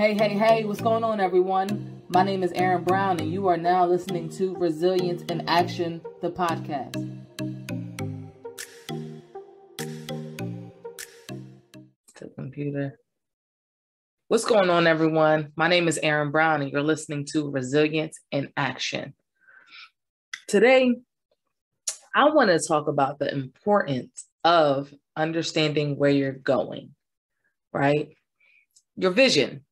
Hey, hey, hey, what's going on, everyone? My name is Erin Brown, and you are now listening to Resilience in Action, the podcast. The computer. What's going on, everyone? My name is Erin Brown, and you're listening to Resilience in Action. Today, I want to talk about the importance of understanding where you're going, right? Your vision,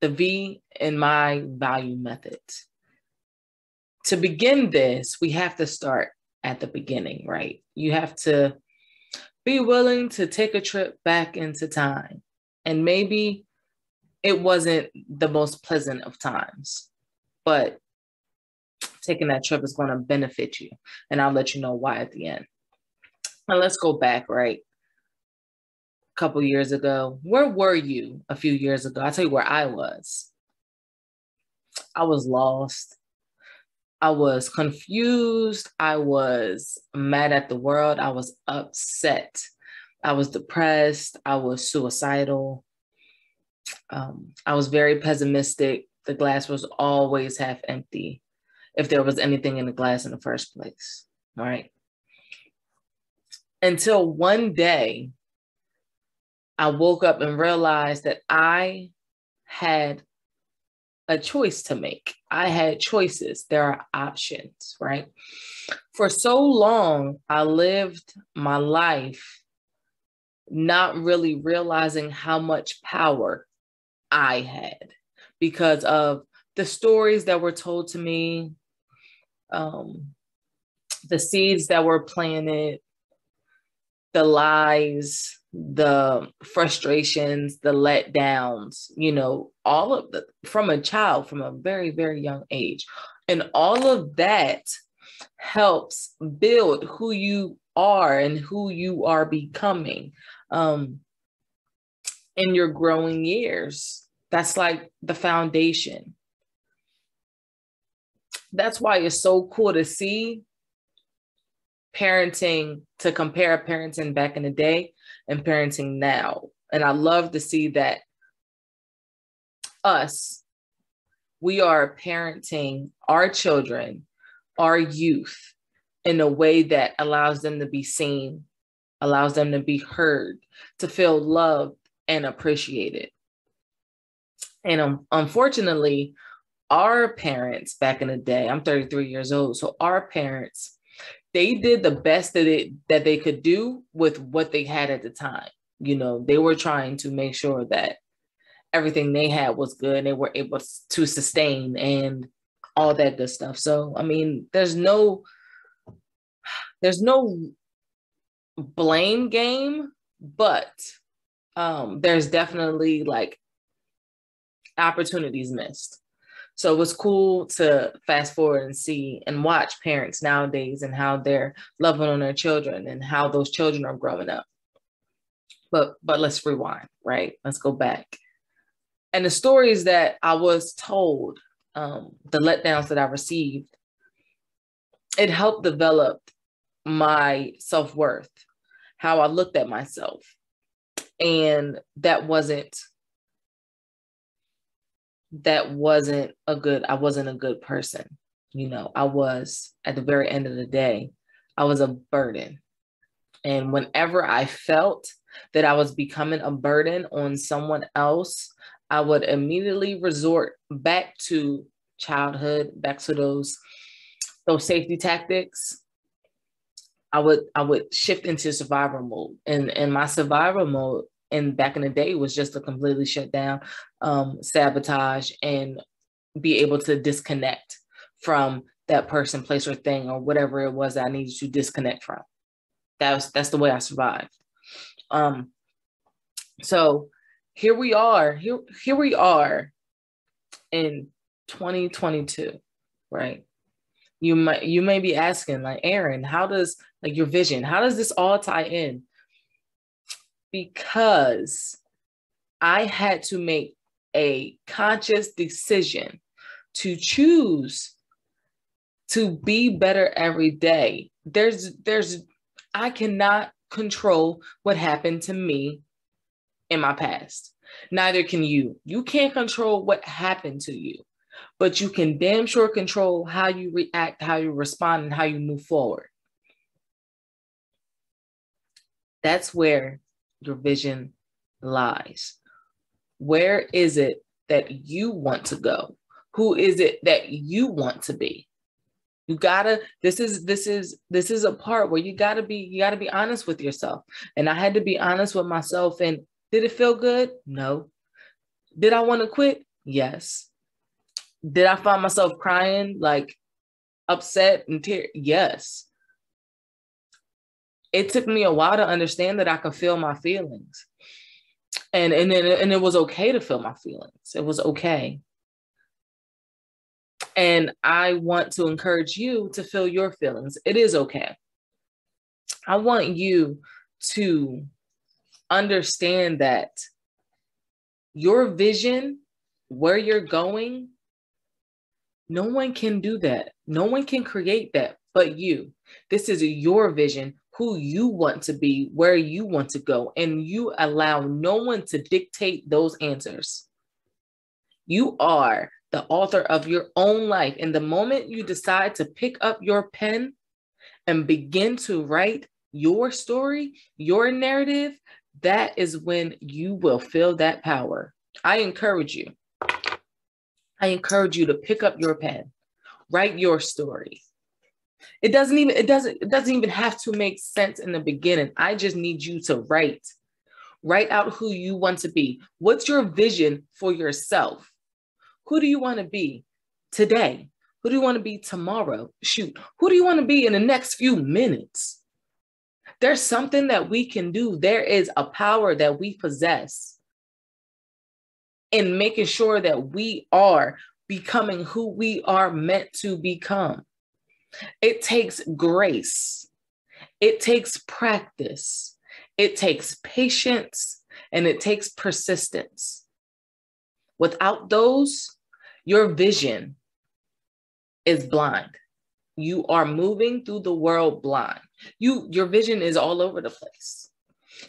the V in my value method. To begin this, we have to start at the beginning, right? You have to be willing to take a trip back into time. And maybe it wasn't the most pleasant of times, but taking that trip is going to benefit you. And I'll let you know why at the end. Now let's go back, right? Couple years ago. Where were you a few years ago? I'll tell you where I was. I was lost. I was confused. I was mad at the world. I was upset. I was depressed. I was suicidal. Um, I was very pessimistic. The glass was always half empty if there was anything in the glass in the first place. Right until one day I woke up and realized that I had a choice to make. I had choices. There are options, right? For so long, I lived my life not really realizing how much power I had because of the stories that were told to me, um, the seeds that were planted, the lies, the frustrations, the letdowns, you know, all of the from a child from a very, very young age. And all of that helps build who you are and who you are becoming um, in your growing years. That's like the foundation. That's why it's so cool to see parenting to compare parenting back in the day and parenting now. And I love to see that us, we are parenting our children, our youth, in a way that allows them to be seen, allows them to be heard, to feel loved and appreciated. And um, unfortunately, our parents back in the day, I'm 33 years old, so our parents they did the best that it that they could do with what they had at the time. You know, they were trying to make sure that everything they had was good and they were able to sustain and all that good stuff. So, I mean, there's no there's no blame game, but um there's definitely like opportunities missed. So it was cool to fast forward and see and watch parents nowadays and how they're loving on their children and how those children are growing up. But but let's rewind, right? Let's go back. And the stories that I was told, um, the letdowns that I received, it helped develop my self-worth, how I looked at myself. And that wasn't that wasn't a good i wasn't a good person. You know i was at the very end of the day i was a burden. And whenever i felt that i was becoming a burden on someone else i would immediately resort back to childhood back to those those safety tactics. I would i would shift into survival mode. And and my survival mode and back in the day was just to completely shut down, um, sabotage, and be able to disconnect from that person, place, or thing, or whatever it was that I needed to disconnect from. That was that's the way I survived. Um, so here we are. Here here we are in 2022, right? You might you may be asking like Erin, how does like your vision? How does this all tie in? Because I had to make a conscious decision to choose to be better every day. There's there's I cannot control what happened to me in my past. Neither can you. You can't control what happened to you, but you can damn sure control how you react, how you respond, and how you move forward. That's where your vision lies. Where is it that you want to go? Who is it that you want to be? You gotta, this is this is this is a part where you gotta be, you gotta be honest with yourself. And I had to be honest with myself. And did it feel good? No. Did I want to quit? Yes. Did I find myself crying, like upset and tear? Yes. It took me a while to understand that I could feel my feelings. And and then and it was okay to feel my feelings. It was okay. And I want to encourage you to feel your feelings. It is okay. I want you to understand that your vision, where you're going, no one can do that. No one can create that but you. This is your vision, who you want to be, where you want to go, and you allow no one to dictate those answers. You are the author of your own life. And the moment you decide to pick up your pen and begin to write your story, your narrative, that is when you will feel that power. I encourage you. I encourage you to pick up your pen, write your story. It doesn't even it doesn't it doesn't even have to make sense in the beginning. I just need you to write. Write out who you want to be. What's your vision for yourself? Who do you want to be today? Who do you want to be tomorrow? Shoot, who do you want to be in the next few minutes? There's something that we can do. There is a power that we possess in making sure that we are becoming who we are meant to become. It takes grace, it takes practice, it takes patience, and it takes persistence. Without those, your vision is blind. You are moving through the world blind. You your vision is all over the place.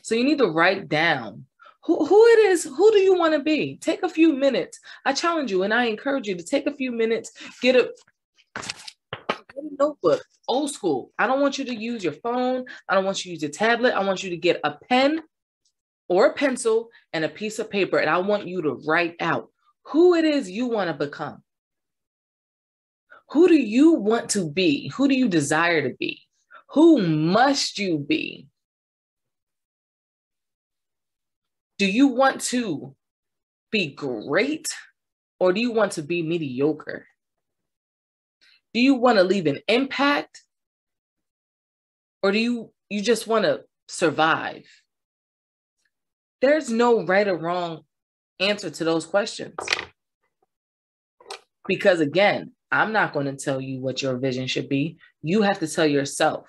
So you need to write down who, who it is, who do you want to be? Take a few minutes. I challenge you and I encourage you to take a few minutes, get a, a notebook, old school. I don't want you to use your phone. I don't want you to use a tablet. I want you to get a pen or a pencil and a piece of paper. And I want you to write out who it is you want to become. Who do you want to be? Who do you desire to be? Who must you be? Do you want to be great or do you want to be mediocre? Do you want to leave an impact or do you you just want to survive? There's no right or wrong answer to those questions. Because again, I'm not going to tell you what your vision should be. You have to tell yourself.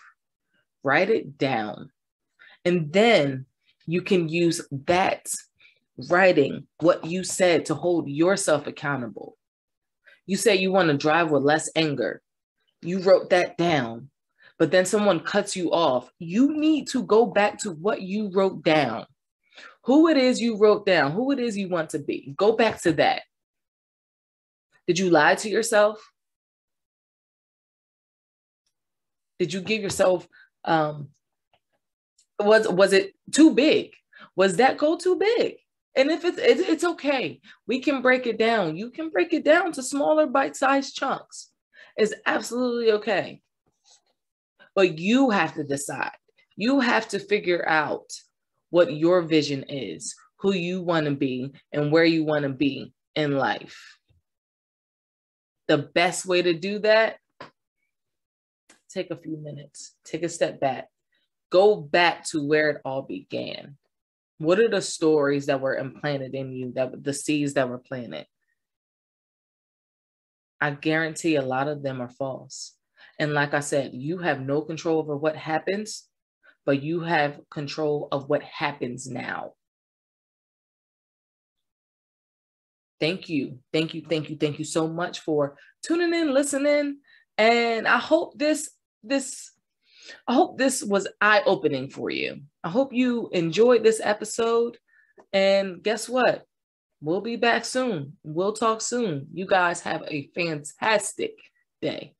Write it down. And then you can use that writing, what you said, to hold yourself accountable. You say you want to drive with less anger. You wrote that down, but then someone cuts you off. You need to go back to what you wrote down who it is you wrote down, who it is you want to be. Go back to that. Did you lie to yourself? Did you give yourself um was was it too big? Was that goal too big? And if it's it's okay, we can break it down. You can break it down to smaller bite-sized chunks. It's absolutely okay. But you have to decide. You have to figure out what your vision is, who you want to be, and where you want to be in life. The best way to do that, take a few minutes, take a step back, go back to where it all began. What are the stories that were implanted in you, that the seeds that were planted? I guarantee a lot of them are false. And like I said, you have no control over what happens but you have control of what happens now. Thank you. Thank you. Thank you. Thank you so much for tuning in, listening. And I hope this, this, I hope this was eye-opening for you. I hope you enjoyed this episode. And guess what? We'll be back soon. We'll talk soon. You guys have a fantastic day.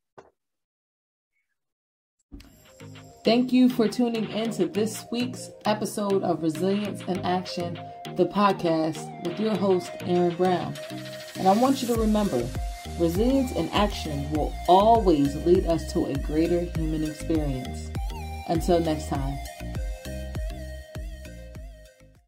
Thank you for tuning in to this week's episode of Resilience in Action, the podcast with your host, Erin Brown. And I want you to remember resilience in action will always lead us to a greater human experience. Until next time.